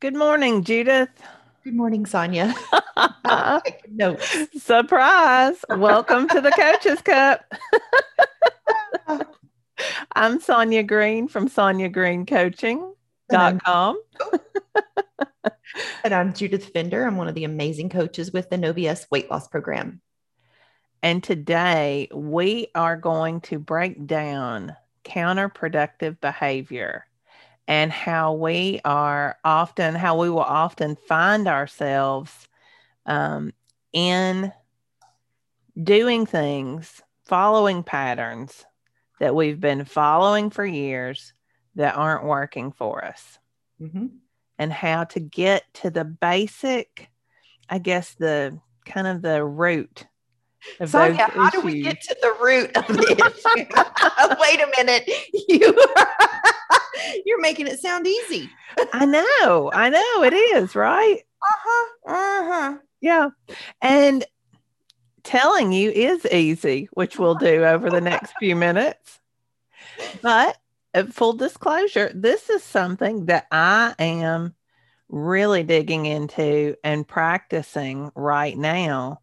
Good morning, Judith. Good morning, Sonya. no surprise. Welcome to the Coaches Cup. I'm Sonya Green from Sonya Green Coaching.com. and I'm Judith Fender. I'm one of the amazing coaches with the No BS weight loss program. And today we are going to break down counterproductive behavior and how we are often, how we will often find ourselves um, in doing things, following patterns that we've been following for years that aren't working for us. Mm-hmm. And how to get to the basic, I guess, the kind of the root Sonya, how do we get to the root of the issue? Wait a minute. You you're making it sound easy. I know. I know it is, right? Uh-huh. Uh-huh. Yeah. And telling you is easy, which we'll do over the next few minutes. But uh, full disclosure, this is something that I am really digging into and practicing right now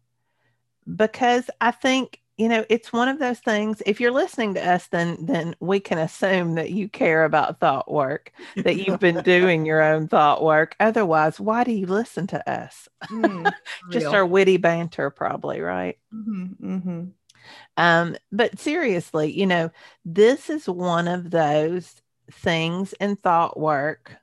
because I think you know it's one of those things if you're listening to us then then we can assume that you care about thought work that you've been doing your own thought work. Otherwise why do you listen to us? Mm, just our witty banter probably right? Mm-hmm, mm-hmm. Um, but seriously you know this is one of those things in thought work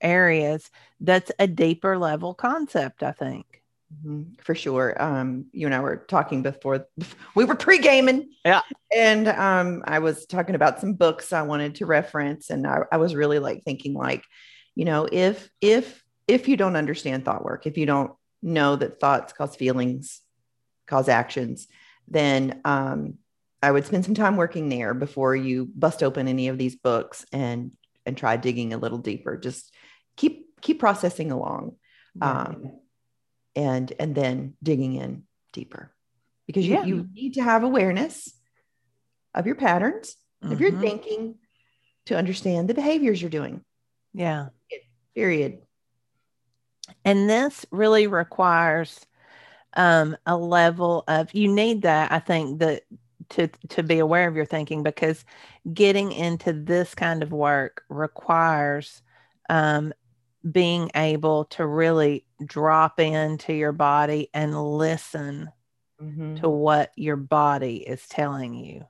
areas that's a deeper level concept i think Mm-hmm, for sure. Um, you and I were talking before we were pre-gaming. Yeah. And um, I was talking about some books I wanted to reference. And I, I was really like thinking like, you know, if if if you don't understand thought work, if you don't know that thoughts cause feelings, cause actions, then um, I would spend some time working there before you bust open any of these books and and try digging a little deeper. Just keep keep processing along. Um, and and then digging in deeper because you, yeah. you need to have awareness of your patterns mm-hmm. of your mm-hmm. thinking to understand the behaviors you're doing yeah period and this really requires um, a level of you need that i think that to to be aware of your thinking because getting into this kind of work requires um, being able to really drop into your body and listen mm-hmm. to what your body is telling you.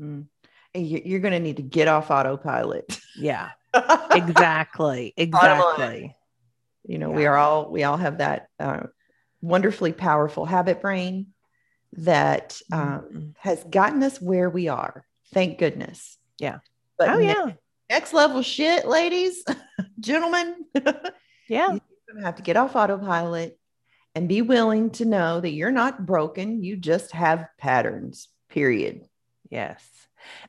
Mm. You're going to need to get off autopilot. Yeah, exactly. Exactly. You know, yeah. we are all, we all have that uh, wonderfully powerful habit brain that um, mm-hmm. has gotten us where we are. Thank goodness. Yeah. But oh, yeah next level shit, ladies, gentlemen. yeah. You're going to have to get off autopilot and be willing to know that you're not broken. You just have patterns, period. Yes.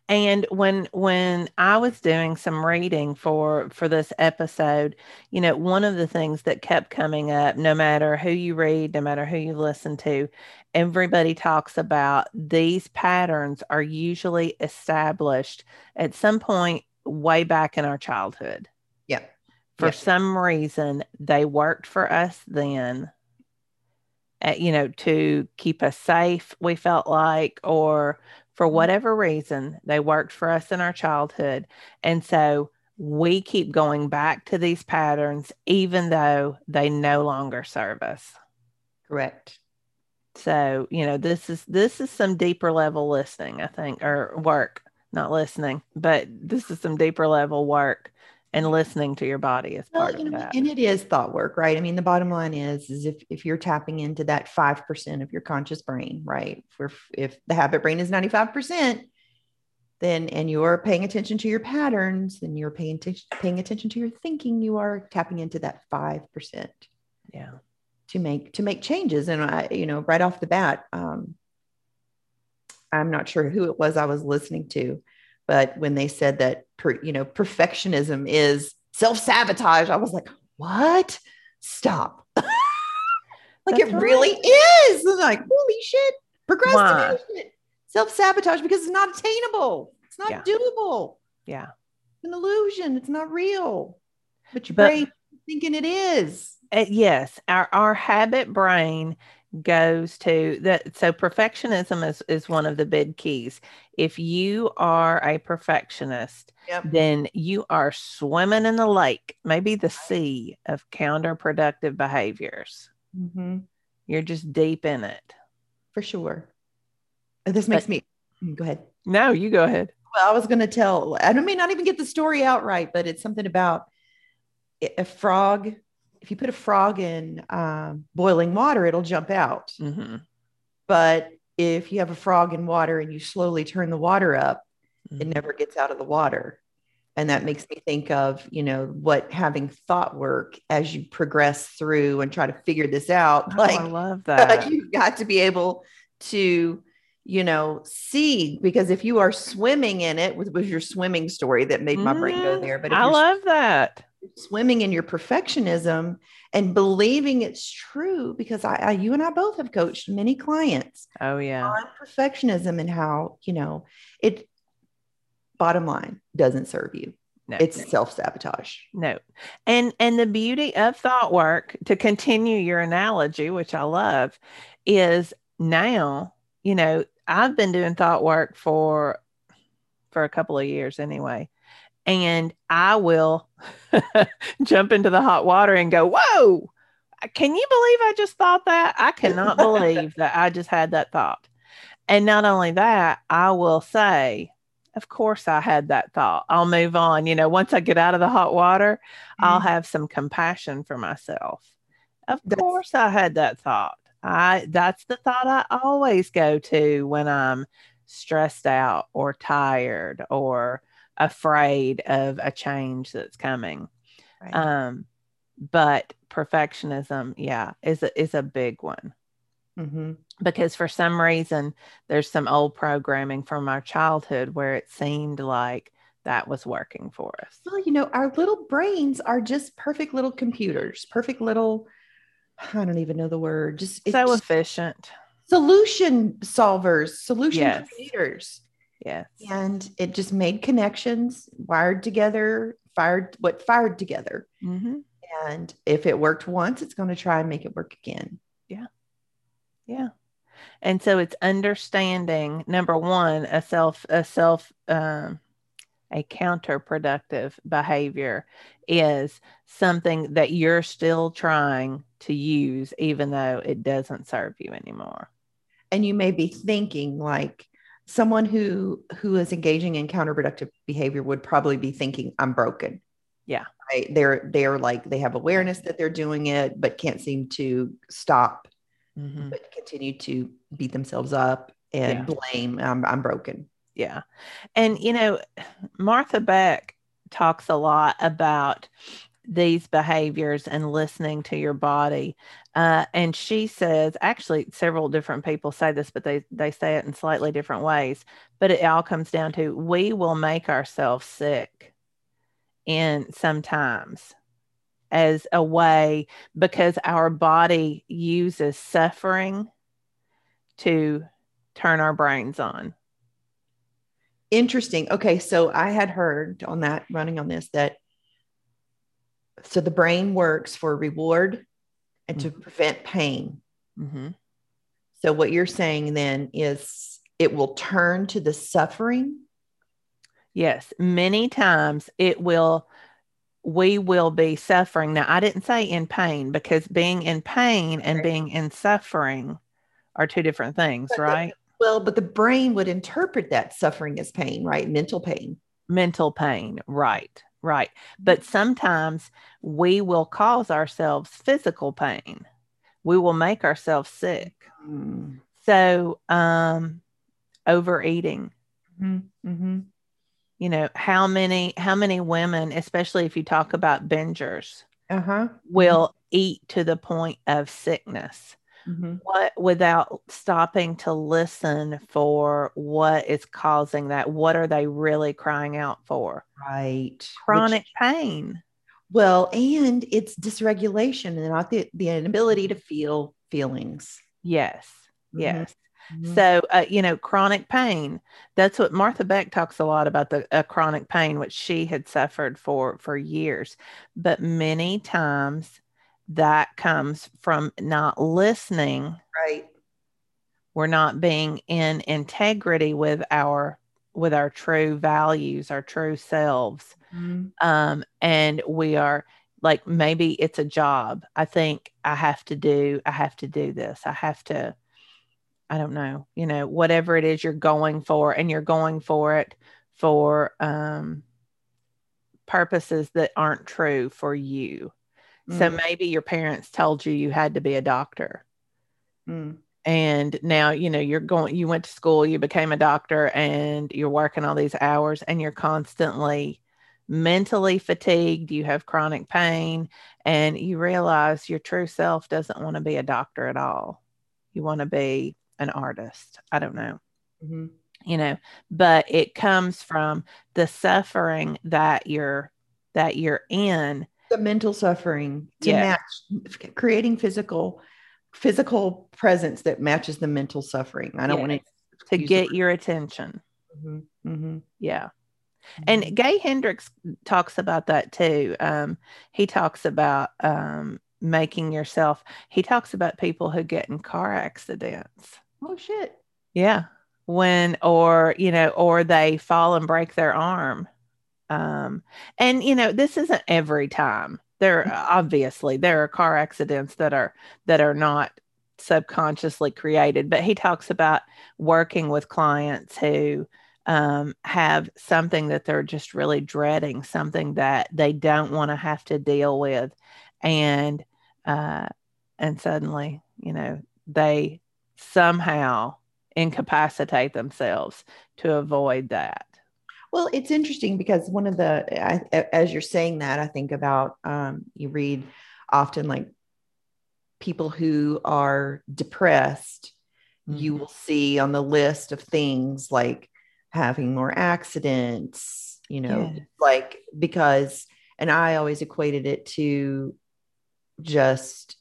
And when when I was doing some reading for for this episode, you know, one of the things that kept coming up no matter who you read, no matter who you listen to, everybody talks about these patterns are usually established at some point way back in our childhood. Yeah. For some reason, they worked for us then, at, you know, to keep us safe, we felt like, or for mm-hmm. whatever reason, they worked for us in our childhood. And so we keep going back to these patterns, even though they no longer serve us. Correct. So, you know, this is this is some deeper level listening, I think, or work not listening, but this is some deeper level work and listening to your body as well, part you know, of that. And it is thought work, right? I mean, the bottom line is, is if, if you're tapping into that 5% of your conscious brain, right? For if the habit brain is 95%, then, and you're paying attention to your patterns, then you're paying, t- paying attention to your thinking, you are tapping into that 5%. Yeah. To make, to make changes. And I, you know, right off the bat, um, I'm not sure who it was I was listening to, but when they said that, per, you know, perfectionism is self sabotage, I was like, what? Stop. like That's it right. really is. It's like, holy shit, procrastination, self sabotage because it's not attainable. It's not yeah. doable. Yeah. It's an illusion. It's not real. But your but, brain thinking it is. Uh, yes, our our habit brain goes to that so perfectionism is is one of the big keys if you are a perfectionist Yep. then you are swimming in the lake maybe the sea of counterproductive behaviors Mhm. you're just deep in it For sure. Uh, This makes me Mm, go ahead. no you go ahead Well, I was going to tell, I may not even get the story out right, but it's something about a frog. If you put a frog in um, boiling water, it'll jump out. hmm But if you have a frog in water and you slowly turn the water up, it Mhm. never gets out of the water. And that makes me think of, you know, what having thought work as you progress through and try to figure this out. Oh, like, I love that. you've got to be able to you know see because if you are swimming in it was, was your swimming story that made my brain go Mhm. there but I love that. Swimming in your perfectionism and believing it's true because I, I you and i both have coached many clients Oh yeah. on perfectionism and how you know it bottom line doesn't serve you No, it's self-sabotage no. And and the beauty of thought work, to continue your analogy, which I love, is now, you know, I've been doing thought work for for a couple of years anyway. And I will jump into the hot water and go, Whoa, can you believe I just thought that? I cannot believe that I just had that thought. And not only that, I will say, Of course, I had that thought. I'll move on. You know, once I get out of the hot water, I'll Mhm. have some compassion for myself. Of That's- course, I had that thought. I that's the thought I always go to when I'm stressed out or tired or afraid of a change that's coming. Right. Um, but perfectionism, yeah, is a, is a big one Mhm. because for some reason there's some old programming from our childhood where it seemed like that was working for us. Well, you know, our little brains are just perfect little computers, perfect little, I don't even know the word, just, So efficient. solution solvers, solution Yes. creators. Yes. And it just made connections, wired together, fired what fired together. hmm And if it worked once, it's going to try and make it work again. Yeah. Yeah. And so it's understanding number one, a self, a self, um, a counterproductive behavior is something that you're still trying to use, even though it doesn't serve you anymore. And you may be thinking like someone who who is engaging in counterproductive behavior would probably be thinking, I'm broken. Yeah. Right. They're they're like they have awareness that they're doing it, but can't seem to stop Mhm. but continue to beat themselves up and Yeah. blame I'm, I'm broken Yeah. And, you know, Martha Beck talks a lot about these behaviors and listening to your body. Uh, and she says, actually, several different people say this, but they, they say it in slightly different ways. But it all comes down to we will make ourselves sick in sometimes as a way because our body uses suffering to turn our brains on. interesting okay so i had heard on that running on this that so the brain works for reward and to prevent pain. Hmm so what you're saying then is it will turn to the suffering? Yes, many times it will, we will be suffering. Now, I didn't say in pain because being in pain and Right. being in suffering are two different things, But the- right? well but the brain would interpret that suffering as pain right? Mental pain. Mental pain, right, right. But sometimes we will cause ourselves physical pain. We will make ourselves sick. mm-hmm. So, um, overeating, Mm-hmm. you know, how many, how many women, especially if you talk about bingers, uh-huh will eat to the point of sickness mm-hmm. what without stopping to listen for what is causing that what are they really crying out for right Which- chronic pain Well, and it's dysregulation and not the, the inability to feel feelings. yes Mhm. yes Mm-hmm. So, uh, you know, chronic pain. That's what Martha Beck talks a lot about the uh, chronic pain, which she had suffered for for years. But many times, that comes from not listening. Right. We're not being in integrity with our with our true values, our true selves. Mm-hmm. Um, and we are like maybe it's a job. I think I have to do, I have to do this. I have to, I don't know, you know, whatever it is you're going for, and you're going for it for um purposes that aren't true for you. Mm. So maybe your parents told you you had to be a doctor. Mm and now you know you're going you went to school you became a doctor and you're working all these hours and you're constantly mentally fatigued you have chronic pain and you realize your true self doesn't want to be a doctor at all you want to be an artist i don't know mm-hmm. you know but it comes from the suffering that you're that you're in the mental suffering to yeah. match creating physical physical presence that matches the mental suffering. I don't yes. want to to get your attention. Mm-hmm. Mm-hmm. Yeah. And mm-hmm. Gay Hendricks talks about that too. Um, he talks about um, making yourself, he talks about people who get in car accidents. Oh, shit. Yeah. When, or, you know, or they fall and break their arm. Um, and, you know, this isn't every time. There obviously there are car accidents that are that are not subconsciously created but he talks about working with clients who um, have something that they're just really dreading something that they don't want to have to deal with. And uh, and suddenly you know they somehow incapacitate themselves to avoid that well, it's interesting because one of the, I, as you're saying that, I think about um, you read often like people who are depressed, mm-hmm. you will see on the list of things like having more accidents, you know, yeah. like because, and I always equated it to just,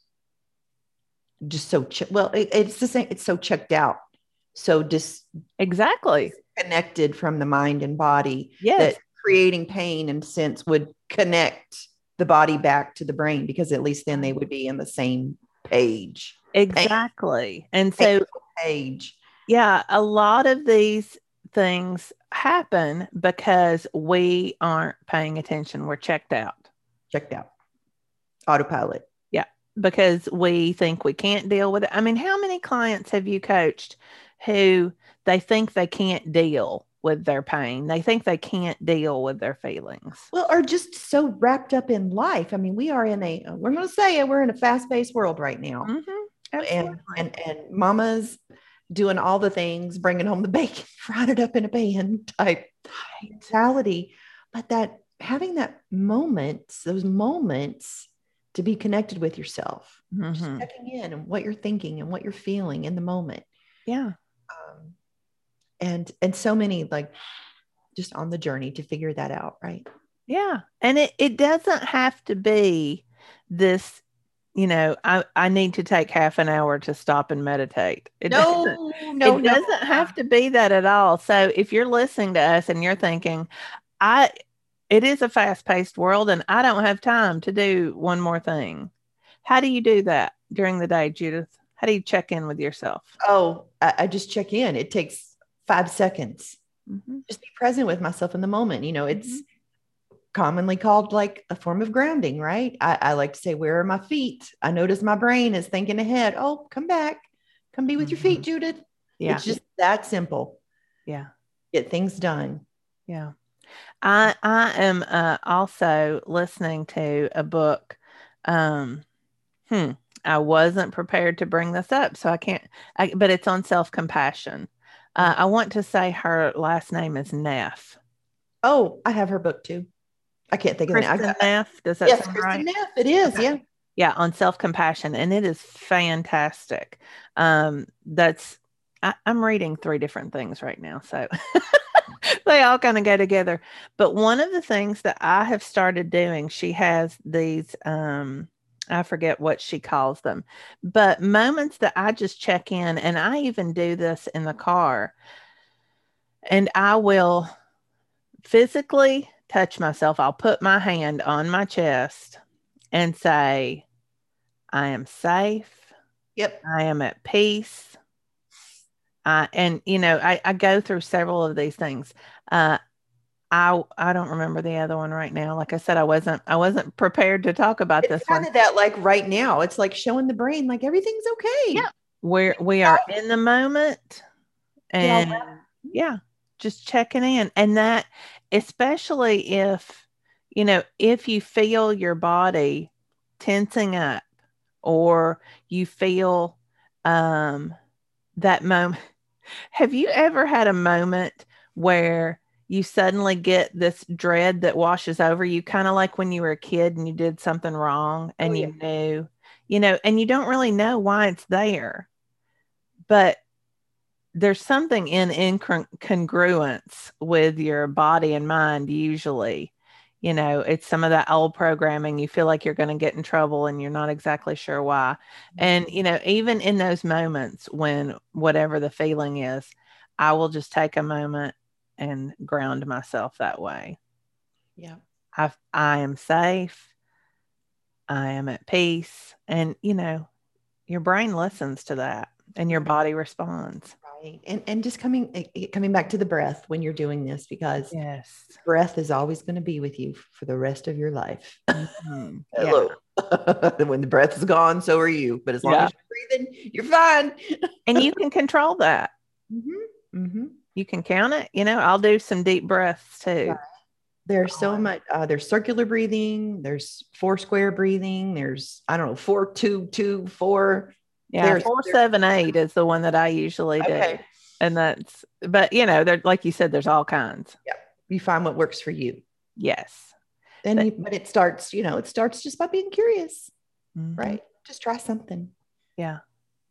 just so, ch- well, it, it's the same, it's so checked out. So just exactly connected from the mind and body. Yes. That creating pain and sense would connect the body back to the brain because at least then they would be in the same page. Exactly. Pain. And so page. Yeah, a lot of these things happen because we aren't paying attention. We're checked out. Checked out. Autopilot. Yeah, because we think we can't deal with it. I mean, how many clients have you coached who they think they can't deal with their pain. They think they can't deal with their feelings. Well, are just so wrapped up in life. I mean, we are in a, we're going to say it, we're in a fast paced world right now. Mm-hmm. And, and, and mama's doing all the things, bringing home the bacon, frying it up in a pan type mentality. But that having that moments, those moments to be connected with yourself, mm-hmm. just checking in and what you're thinking and what you're feeling in the moment. Yeah and and so many like just on the journey to figure that out right? Yeah. And it, it doesn't have to be this you know I, I need to take half an hour to stop and meditate. It no doesn't, no it no. doesn't have to be that at all. So if you're listening to us and you're thinking i it is a fast-paced world and i don't have time to do one more thing. How do you do that during the day judith? How do you check in with yourself? Oh i, I just check in. It takes five seconds. Mm-hmm. Just be present with myself in the moment. You know, it's mm-hmm. commonly called like a form of grounding, right? I, I, like to say, Where are my feet? I notice my brain is thinking ahead. Oh, come back. Come be with mm-hmm. your feet, mm-hmm. Judith. Yeah. It's just that simple. Yeah. Get things done. Yeah. I I am uh, also listening to a book. Um, hmm, I wasn't prepared to bring this up, so I can't. I, but it's on self compassion, uh, I want to say her last name is Neff. Oh, I have her book too. I can't think Kristin of it. Neff. Does that yes, sound Kristin right? Neff. It is. Okay. Yeah. Yeah, on self compassion, and it is fantastic. Um, that's I, I'm reading three different things right now, so they all kind of go together. But one of the things that I have started doing, she has these um, I forget what she calls them, but moments that I just check in, and I even do this in the car, and I will physically touch myself. I'll put my hand on my chest and say, I am safe. Yep. I am at peace. Uh, and you know, I, I go through several of these things. Uh, I I don't remember the other one right now. Like I said, I wasn't I wasn't prepared to talk about it's this kind one. of that like right now. It's like showing the brain like everything's okay. Yeah. We're we are in the moment and Yeah. yeah, just checking in. And that especially if you know, if you feel your body tensing up or you feel um that moment. Have you ever had a moment where you suddenly get this dread that washes over you, kind of like when you were a kid and you did something wrong oh, and Oh, you knew, you know, and you don't really know why it's there, but there's something in incongruence with your body and mind usually. You know it's some of that old programming you feel like you're going to get in trouble and you're not exactly sure why. Mm-hmm. And you know even in those moments when whatever the feeling is i will just take a moment and ground myself that way Yeah. i i am safe i am at peace and you know your brain listens to that and your body responds Right. And and just coming coming back to the breath when you're doing this because yes breath is always going to be with you for the rest of your life. Mhm. Yeah. Hello. when the breath is gone, so are you. But as long Yeah. as you're breathing, you're fine. and you can control that Mm-hmm. Mm-hmm. You can count it you know i'll do some deep breaths too Right. There's so much. Uh, there's circular breathing. There's four square breathing. There's I don't know four two two four. yeah There's- four seven eight is the one that i usually do Okay. and that's but you know there like you said there's all kinds Yeah, You find what works for you. yes And But- you, but it starts. You know, it starts just by being curious. Mhm. Right. Just try something. yeah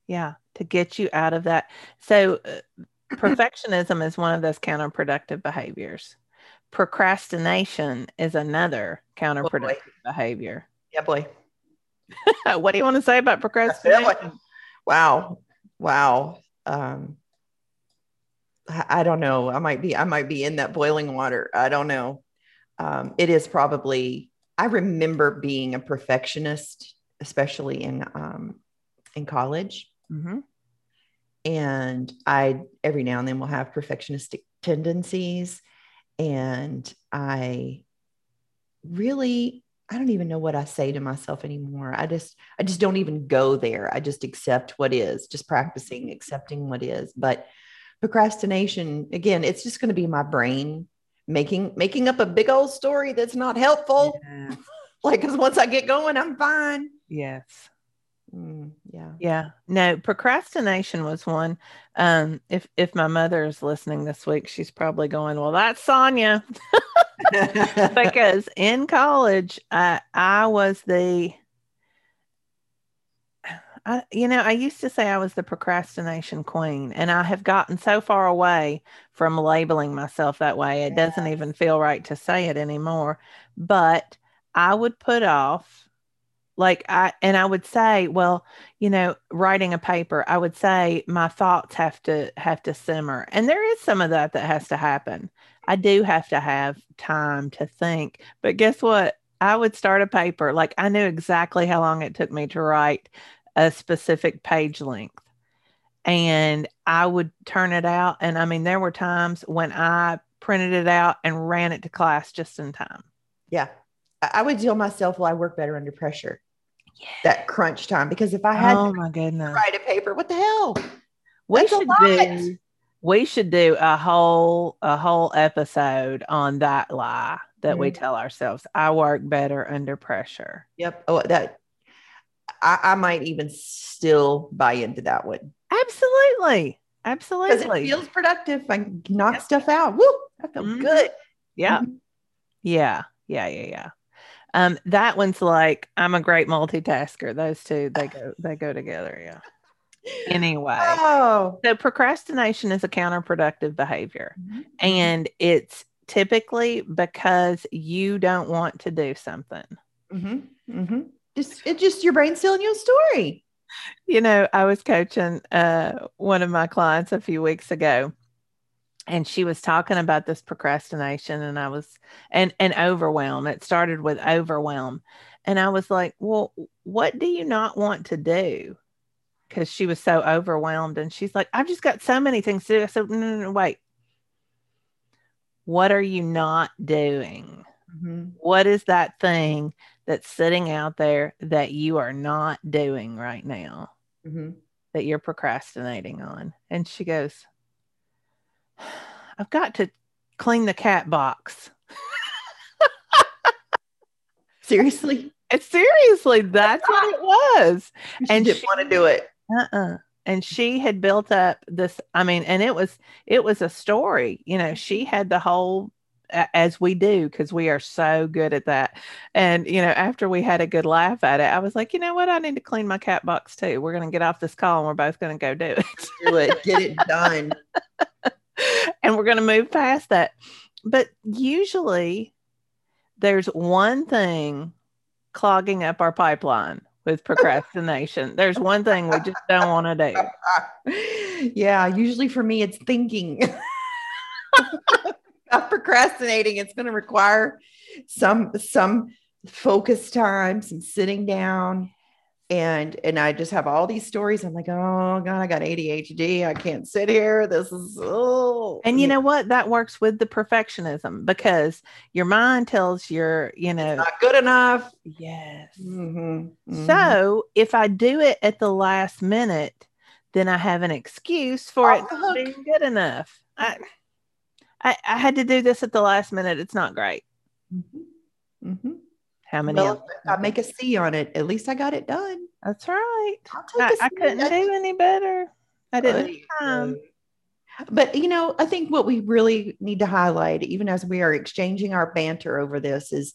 yeah to get you out of that so uh, perfectionism is one of those counterproductive behaviors procrastination is another counterproductive behavior Yeah, boy. what do you want to say about procrastination Wow. Wow. Um, I, don't know. I might be, I might be in that boiling water. I don't know. Um, it is probably, I remember being a perfectionist, especially in, um, in college. Mhm. And I, every now and then will have perfectionistic tendencies. And I really, I don't even know what I say to myself anymore. I just, I just don't even go there. I just accept what is, just practicing accepting what is. But procrastination, again, it's just going to be my brain making making up a big old story that's not helpful. Yes. Like, because once I get going, I'm fine. yes Mm, yeah. Yeah. No, procrastination was one. Um, if if my mother is listening this week, she's probably going, Well, that's Sonya. because in college, I I was the I, you know, I used to say I was the procrastination queen, and I have gotten so far away from labeling myself that way. It doesn't even feel right to say it anymore. But I would put off, like, I, and I would say, well, you know, writing a paper, I would say my thoughts have to have to simmer. And there is some of that that has to happen. I do have to have time to think. But guess what? I would start a paper, like, I knew exactly how long it took me to write a specific page length. And I would turn it out. And I mean, there were times when I printed it out and ran it to class just in time. Yeah. I, would tell myself, well, I work better under pressure, Yeah. that crunch time. Because if I had Oh to my goodness. write a paper, what the hell? We That's should do we should do a whole a whole episode on that lie that we Mhm. tell ourselves. I work better under pressure. Yep. Oh, that I, I might even still buy into that one Absolutely. Absolutely. it feels productive. I knock Yep. stuff out. Woo! I feel Mhm. good. yeah. Mhm. Yeah. Yeah. Yeah. Yeah. Um, that one's like I'm a great multitasker. Those two, they go they go together. Yeah. Anyway. Oh. So procrastination is a counterproductive behavior. Mhm. And it's typically because you don't want to do something. Mhm. Mhm. Just it's just your brain telling you a story. You know, I was coaching uh, one of my clients a few weeks ago, and she was talking about this procrastination, and I was and and overwhelm. It started with overwhelm, and I was like, "Well, what do you not want to do?" Because she was so overwhelmed, and she's like, "I've just got so many things to do." I said, "No, no, no, wait. What are you not doing?" Mm-hmm. What is that thing that's sitting out there that you are not doing right now mm-hmm. that you're procrastinating on? And she goes, I've got to clean the cat box. seriously? And seriously, that's what it was. She and didn't she, want to do it. Uh-uh and she had built up this i mean and it was it was a story you know she had the whole as we do because we are so good at that. And you know, after we had a good laugh at it, I was like, you know what, I need to clean my cat box too. We're going to get off this call and we're both going to go do it. do it, get it done, and we're going to move past that. But usually, there's one thing clogging up our pipeline with procrastination. There's one thing we just don't want to do. Yeah, usually for me, it's thinking stop procrastinating. It's going to require some some focus time, some sitting down. And and I just have all these stories. I'm like, oh God, I got ADHD. I can't sit here. This is oh and you know what? That works with the perfectionism because your mind tells your, you know, not good enough. Yes. Mm-hmm. Mm-hmm. So if I do it at the last minute, then I have an excuse for oh, it not being good enough. I, I, I had to do this at the last minute. It's not great. Mm-hmm. How many? Well, I make a C on it. At least I got it done. That's right. I, I couldn't do any better. I didn't time. But you know, I think what we really need to highlight, even as we are exchanging our banter over this, is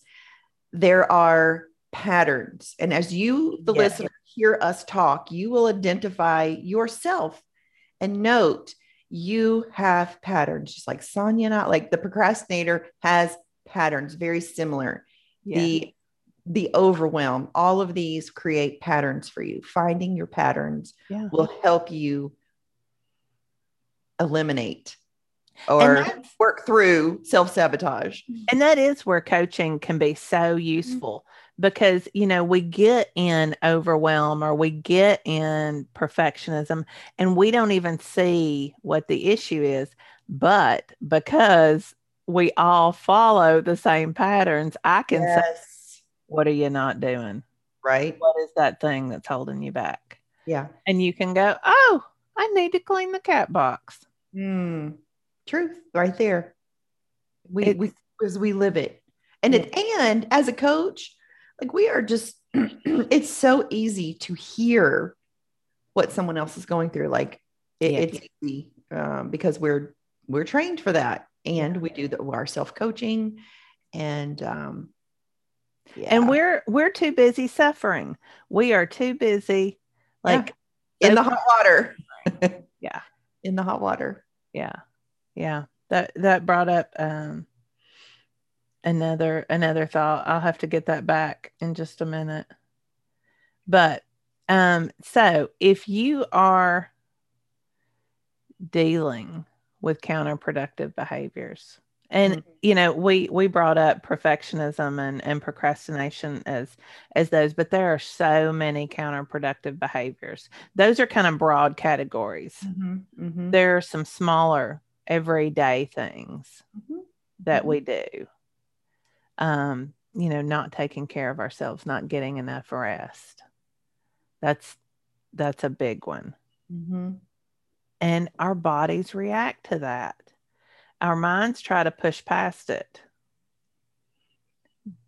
there are patterns. And as you, the yes. listener, hear us talk, you will identify yourself and note you have patterns, just like Sonya and I, like the procrastinator has patterns very similar. Yeah. The the overwhelm, all of these create patterns for you. Finding your patterns yeah. will help you eliminate or work through self sabotage. And that is where coaching can be so mm-hmm. useful because you know we get in overwhelm or we get in perfectionism and we don't even see what the issue is but because we all follow the same patterns i can yes. say what are you not doing? Right. What is that thing that's holding you back? Yeah. And you can go oh i need to clean the cat box. Mm, truth right there. We it's, we because we live it. And it and as a coach like we are just it's so easy to hear what someone else is going through. Like it, yeah. it's easy um, because we're we're trained for that. And we do the, our self-coaching and um yeah. and we're we're too busy suffering we are too busy like yeah. in the hot water yeah in the hot water yeah yeah that that brought up um another another thought. I'll have to get that back in just a minute. But um so if you are dealing with counterproductive behaviors and mm-hmm. you know we we brought up perfectionism and and procrastination as as those but there are so many counterproductive behaviors those are kind of broad categories mm-hmm. Mm-hmm. there are some smaller everyday things mm-hmm. that mm-hmm. we do um, you know, not taking care of ourselves, not getting enough rest. That's that's a big one. Mm-hmm. And our bodies react to that. Our minds try to push past it.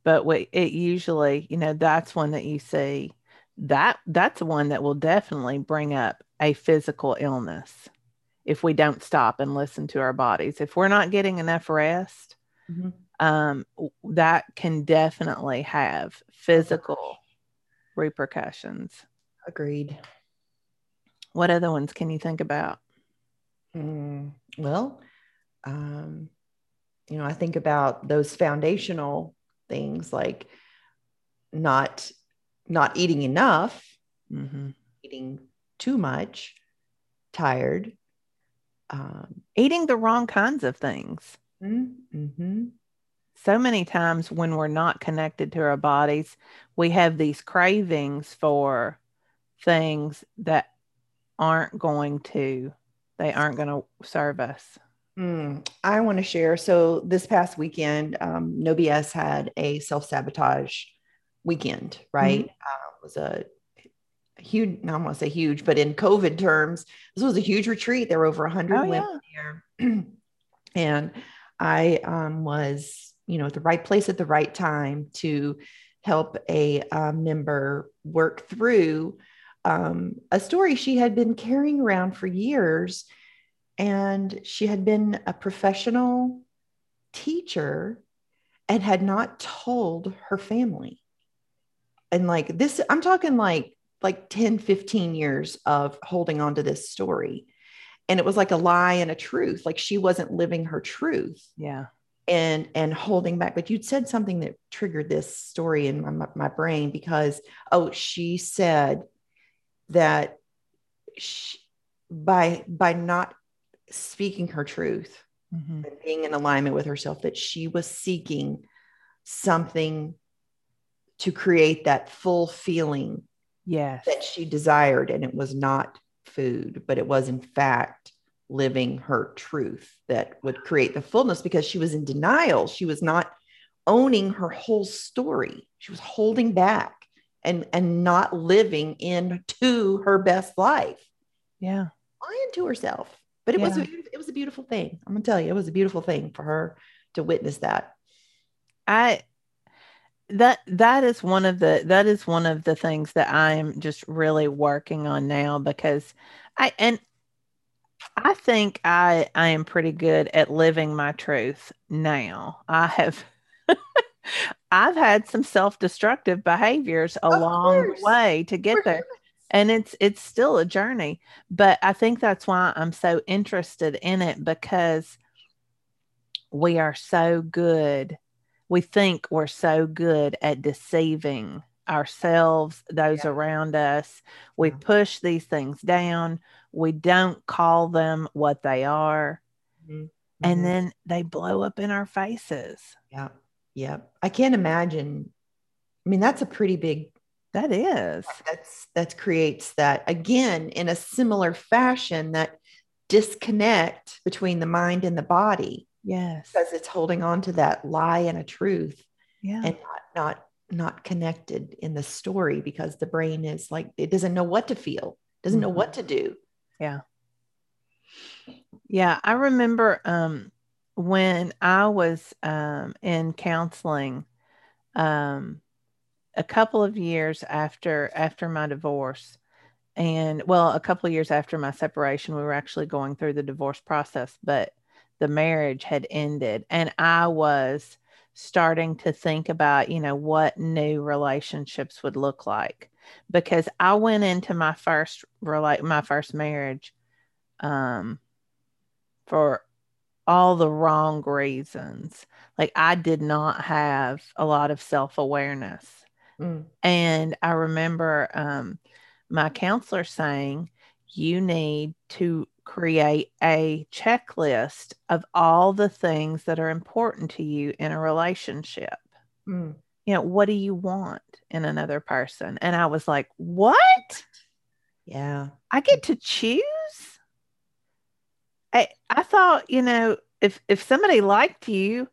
But we, it usually, you know, that's one that you see that that's one that will definitely bring up a physical illness if we don't stop and listen to our bodies. If we're not getting enough rest, mm-hmm um, that can definitely have physical repercussions. Agreed. What other ones can you think about? Mm, well, um, you know, I think about those foundational things like not not eating enough, Mhm. eating too much, tired. Um, Eating the wrong kinds of things. mhm. So many times when we're not connected to our bodies, we have these cravings for things that aren't going to, they aren't going to serve us. Mm, I want to share. So this past weekend, um, No BS had a self sabotage weekend. Right, uh, it was a huge. I don't want to say huge, but in COVID terms, this was a huge retreat. There were over a hundred Oh, women there, and I um, was, you know, at the right place at the right time to help a uh, member work through um, a story she had been carrying around for years and she had been a professional teacher and had not told her family. And like this i'm talking like like 10 15 years of holding on to this story. And it was like a lie and a truth. Like she wasn't living her truth. Yeah. and and holding back. But you'd said something that triggered this story in my, my brain because oh she said that she, by by not speaking her truth Mhm. and being in alignment with herself that she was seeking something to create that full feeling Yes. that she desired and it was not food but it was in fact living her truth that would create the fullness because she was in denial she was not owning her whole story she was holding back and and not living into her best life Yeah. lying to herself but it was Yeah. a, it was a beautiful thing i'm gonna tell you it was a beautiful thing for her to witness that I that that is one of the that is one of the things that I am just really working on now because I and I think I I am pretty good at living my truth now. I have I've had some self-destructive behaviors along the way to get there. And it's it's still a journey, but I think that's why I'm so interested in it because we are so good. We think we're so good at deceiving ourselves, those Yeah. around us. We Yeah. push these things down. We don't call them what they are. Mhm. And Mhm. then they blow up in our faces. yeah yeah i can't imagine i mean that's a pretty big That is. that's that creates that again in a similar fashion that disconnect between the mind and the body Yes. because it's holding on to that lie and a truth Yeah. and not not not connected in the story because the brain is like it doesn't know what to feel doesn't know Mhm. what to do Yeah. Yeah, I remember um, when I was um, in counseling um, a couple of years after after my divorce, and well, a couple of years after my separation, we were actually going through the divorce process, but the marriage had ended, and I was starting to think about, you know, what new relationships would look like because I went into my first relate my first marriage um for all the wrong reasons. Like I did not have a lot of self-awareness. Mm, And I remember um, my counselor saying, you need to create a checklist of all the things that are important to you in a relationship. mm. You know, what do you want in another person? And I was like, what? yeah I get to choose? I I thought, you know, if if somebody liked you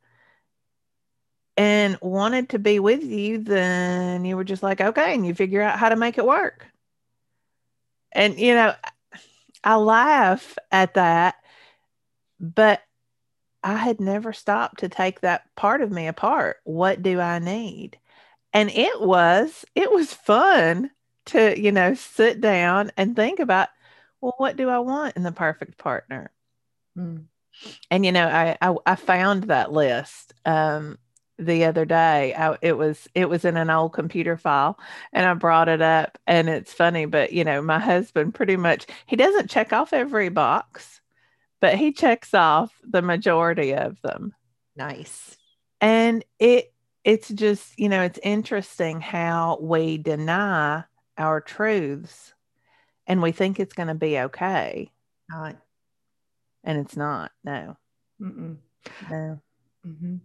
and wanted to be with you, then you were just like, okay, and you figure out how to make it work. And you know, I laugh at that, but I had never stopped to take that part of me apart. What do I need? And it was it was fun to, you know, sit down and think about, well, what do I want in the perfect partner? Mm. And you know, I I, I found that list um, the other day. I, it was it was in an old computer file, and I brought it up. And it's funny, but you know, my husband pretty much he doesn't check off every box, but he checks off the majority of them. nice And it it's just, you know, it's interesting how we deny our truths and we think it's going to be okay. Not. And it's not. No. Mm-mm. No. Mhm.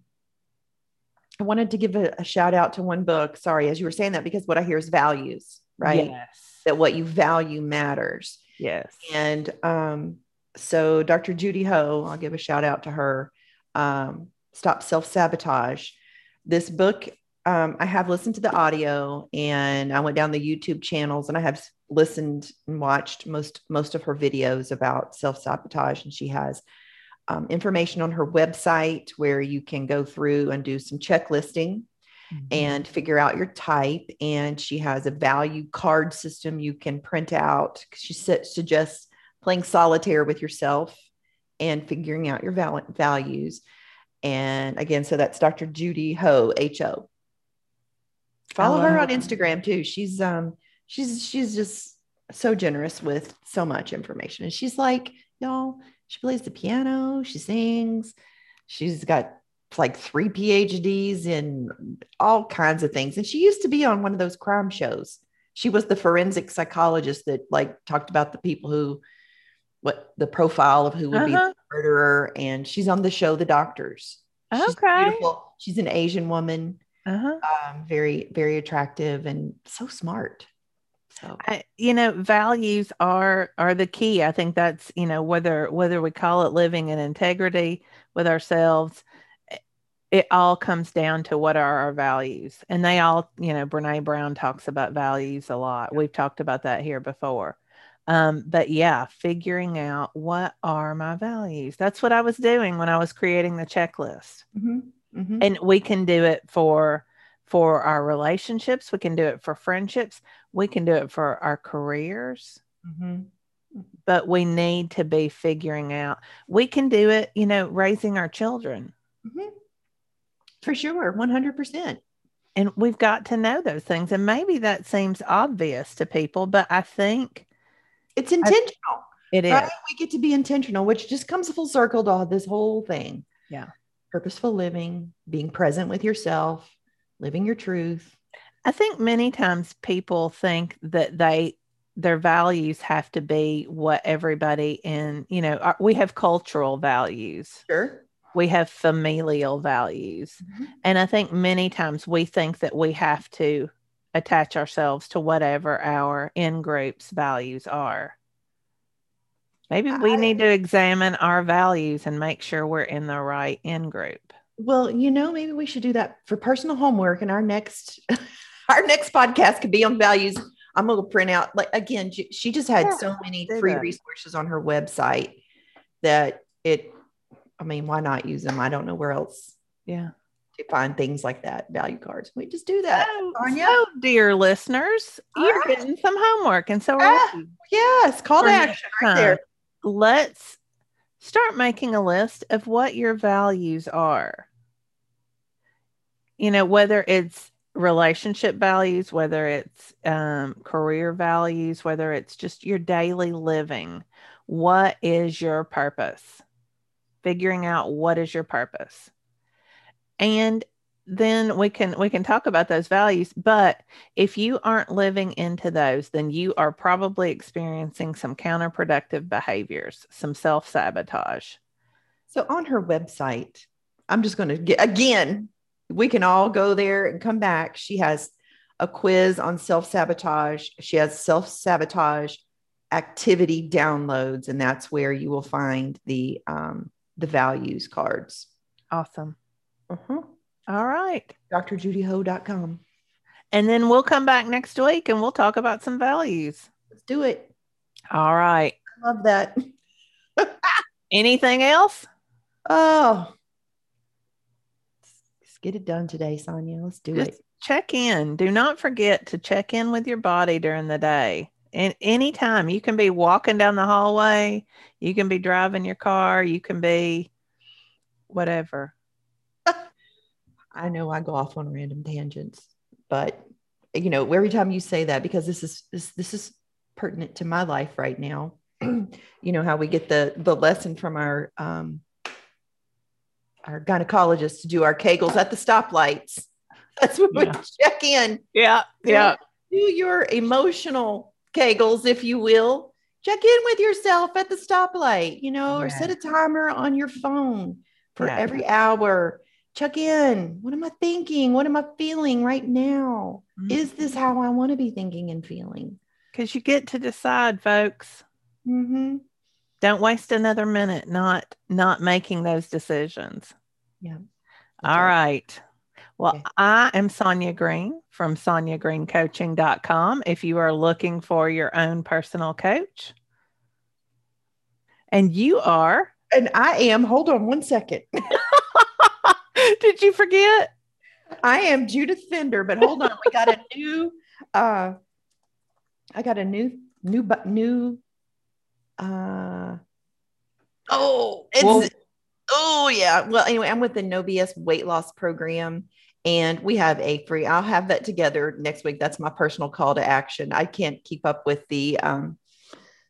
I wanted to give a, a shout out to one book. Sorry, as you were saying that, because what I hear is values, right? Yes. That what you value matters. Yes. And um, so Dr. Judy Ho, I'll give a shout out to her. Um, Stop Self Sabotage. This book, um, I have listened to the audio and I went down the YouTube channels and I have listened and watched most most of her videos about self sabotage. And she has um, information on her website where you can go through and do some checklisting Mhm. and figure out your type. And she has a value card system you can print out. She su- suggests playing solitaire with yourself and figuring out your val- values. And again, so that's Dr. Judy Ho, H O. Follow her on. Instagram too. She's um she's she's just so generous with so much information. And she's like, y'all, she plays the piano, she sings, she's got like three PhDs in all kinds of things. And she used to be on one of those crime shows. She was the forensic psychologist that like talked about the people who what the profile of who would be Uh-huh. the murderer. And she's on the show The Doctors. She's Okay. beautiful. She's an Asian woman, Uh-huh. um, very, very attractive and so smart. So I, you know values are are the key. I think that's you know whether whether we call it living in integrity with ourselves it- all comes down to what are our values. And they all you know Brené Brown talks about values a lot. We've talked about that here before. Um, but yeah figuring out what are my values. That's what i was doing when i was creating the checklist. Mhm, mhm. and we can do it for for our relationships. We can do it for friendships we can do it for our careers Mhm. but we need to be figuring out we can do it you know raising our children Mhm. for sure, 100%. and we've got to know those things and maybe that seems obvious to people but i think It's intentional. it is right? We get to be intentional, which just comes full circle to all this whole thing. Yeah. Purposeful living, being present with yourself, living your truth. I think many times people think that they their values have to be what everybody in you know our, we have cultural values Sure. we have familial values Mhm. And I think many times we think that we have to attach ourselves to whatever our in group's values are. Maybe we I- need to examine our values and make sure we're in the right in group. Well, you know, maybe we should do that for personal homework in our next our next podcast could be on values. I'm going to print out like again, she, just had Yeah, so many free that. resources on her website that it I mean, why not use them? I don't know where else Yeah. to find things like that, value cards. We just do that. Sonya? so, dear listeners, All you're right. getting some homework. And so are Ah. Yes, call to action right there. let's start making a list of what your values are. You know, whether it's relationship values, whether it's um, career values, whether it's just your daily living. What is your purpose? Figuring out what is your purpose. And then we can we can talk about those values but if you aren't living into those then you are probably experiencing some counterproductive behaviors some self-sabotage So on her website, I'm just going to get again, we can all go there and come back. She has a quiz on self sabotage. She has self sabotage activity downloads, and that's where you will find the um, the values cards. awesome Uh-huh. all right DrJudyHo.com. and then we'll come back next week and we'll talk about some values Let's do it. all right I love that. anything else Oh, let's get it done today, Sonya. Let's do Just it. check in. Do not forget to check in with your body during the day. And anytime you can be walking down the hallway, you can be driving your car, you can be whatever. I know I go off on random tangents, but you know, every time you say that, because this is this this is pertinent to my life right now. you know how we get the the lesson from our um our gynecologist to do our kegels at the stoplights. That's what Yeah. we check in. Yeah. Yeah. Do your emotional kegels, if you will. Check in with yourself at the stoplight, you know, or set a timer on your phone for Yeah. every hour. Check in. What am I thinking? What am I feeling right now? Is this how I want to be thinking and feeling? Because you get to decide, folks. Mm-hmm. Don't waste another minute not not making those decisions. Yeah. All right. Well, Okay. I am Sonya Green from SonyaGreenCoaching.com if you are looking for your own personal coach. And you are, And I am, hold on one second. did you forget? I am Judith Fender, but hold on. We got a new, uh, I got a new, new, bu- new, uh, oh, it's, Well- oh yeah. Well, anyway, I'm with the No BS weight loss program and we have a free, I'll have that together next week. That's my personal call to action. I can't keep up with the, um,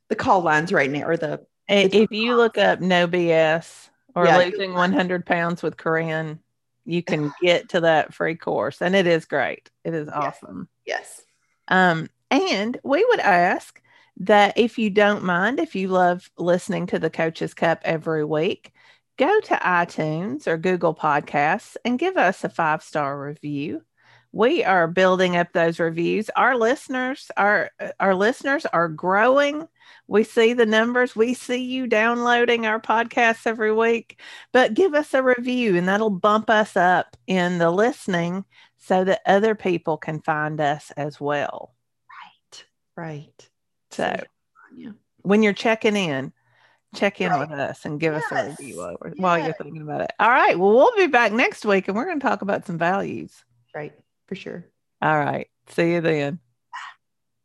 the call lines right now or the, And It's- if you look up no BS or Yeah. losing 100 pounds with Corinne, you can get to that free course. And it is great. It is awesome. yes. Um, and we would ask that if you don't mind, if you love listening to the Coach's Cup every week, go to iTunes or Google Podcasts and give us a five star review. We are building up those reviews. Our listeners, our our listeners are growing. We see the numbers. We see you downloading our podcasts every week. But give us a review, and that'll bump us up in the listening so that other people can find us as well. Right. Right. So Yeah. when you're checking in, check in Right. with us and give us a review while, we're- while you're thinking about it. All right. Well, we'll be back next week and we're going to talk about some values. Right. For sure. All right. See you then.